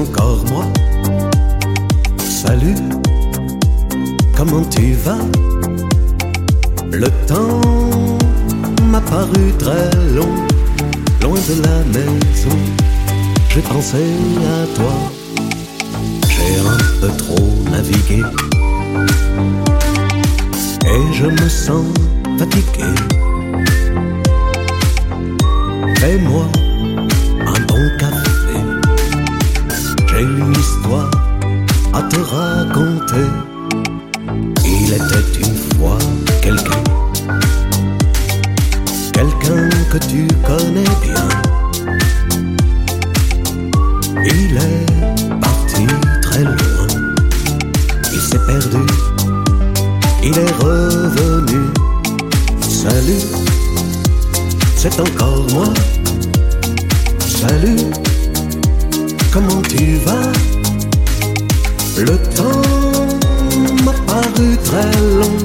encore moi. Salut, comment tu vas? Le temps m'a paru très long, loin de la maison. J'ai pensé à toi, j'ai un peu trop navigué. Et je me sens fatigué. Fais-moi te raconter. Il était une fois quelqu'un, quelqu'un que tu connais bien. Il est parti très loin, il s'est perdu, il est revenu. Salut, c'est encore moi. Salut, comment tu vas? Le temps m'a paru très long,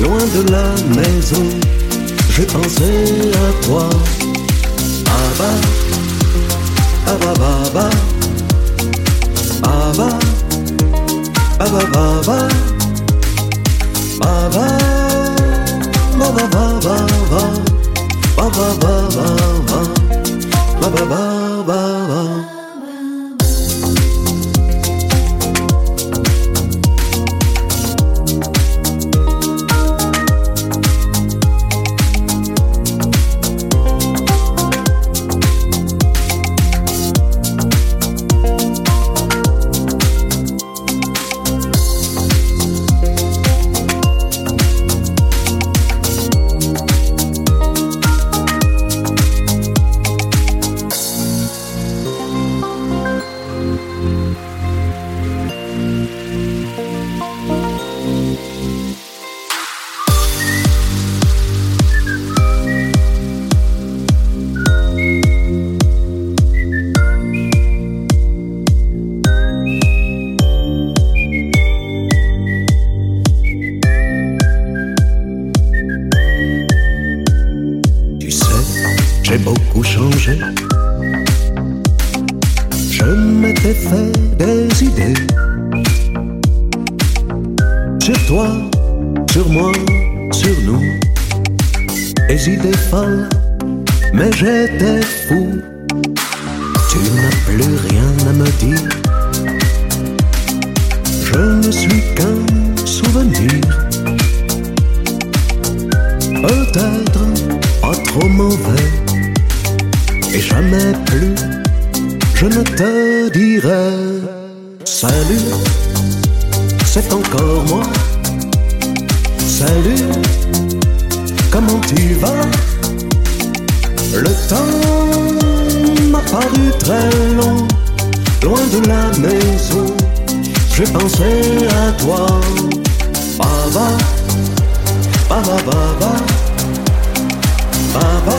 loin de la maison. J'ai pensé à toi. Je m'étais fait des idées. Sur toi, sur moi, sur nous. Des idées folles, mais j'étais fou. Tu n'as plus rien à me dire. Je ne suis qu'un souvenir. Peut-être pas trop mauvais. Et jamais plus, je ne te dirai Salut, c'est encore moi. Salut, comment tu vas? Le temps m'a paru très long, loin de la maison. J'ai pensé à toi, Baba, Baba, Baba, Baba,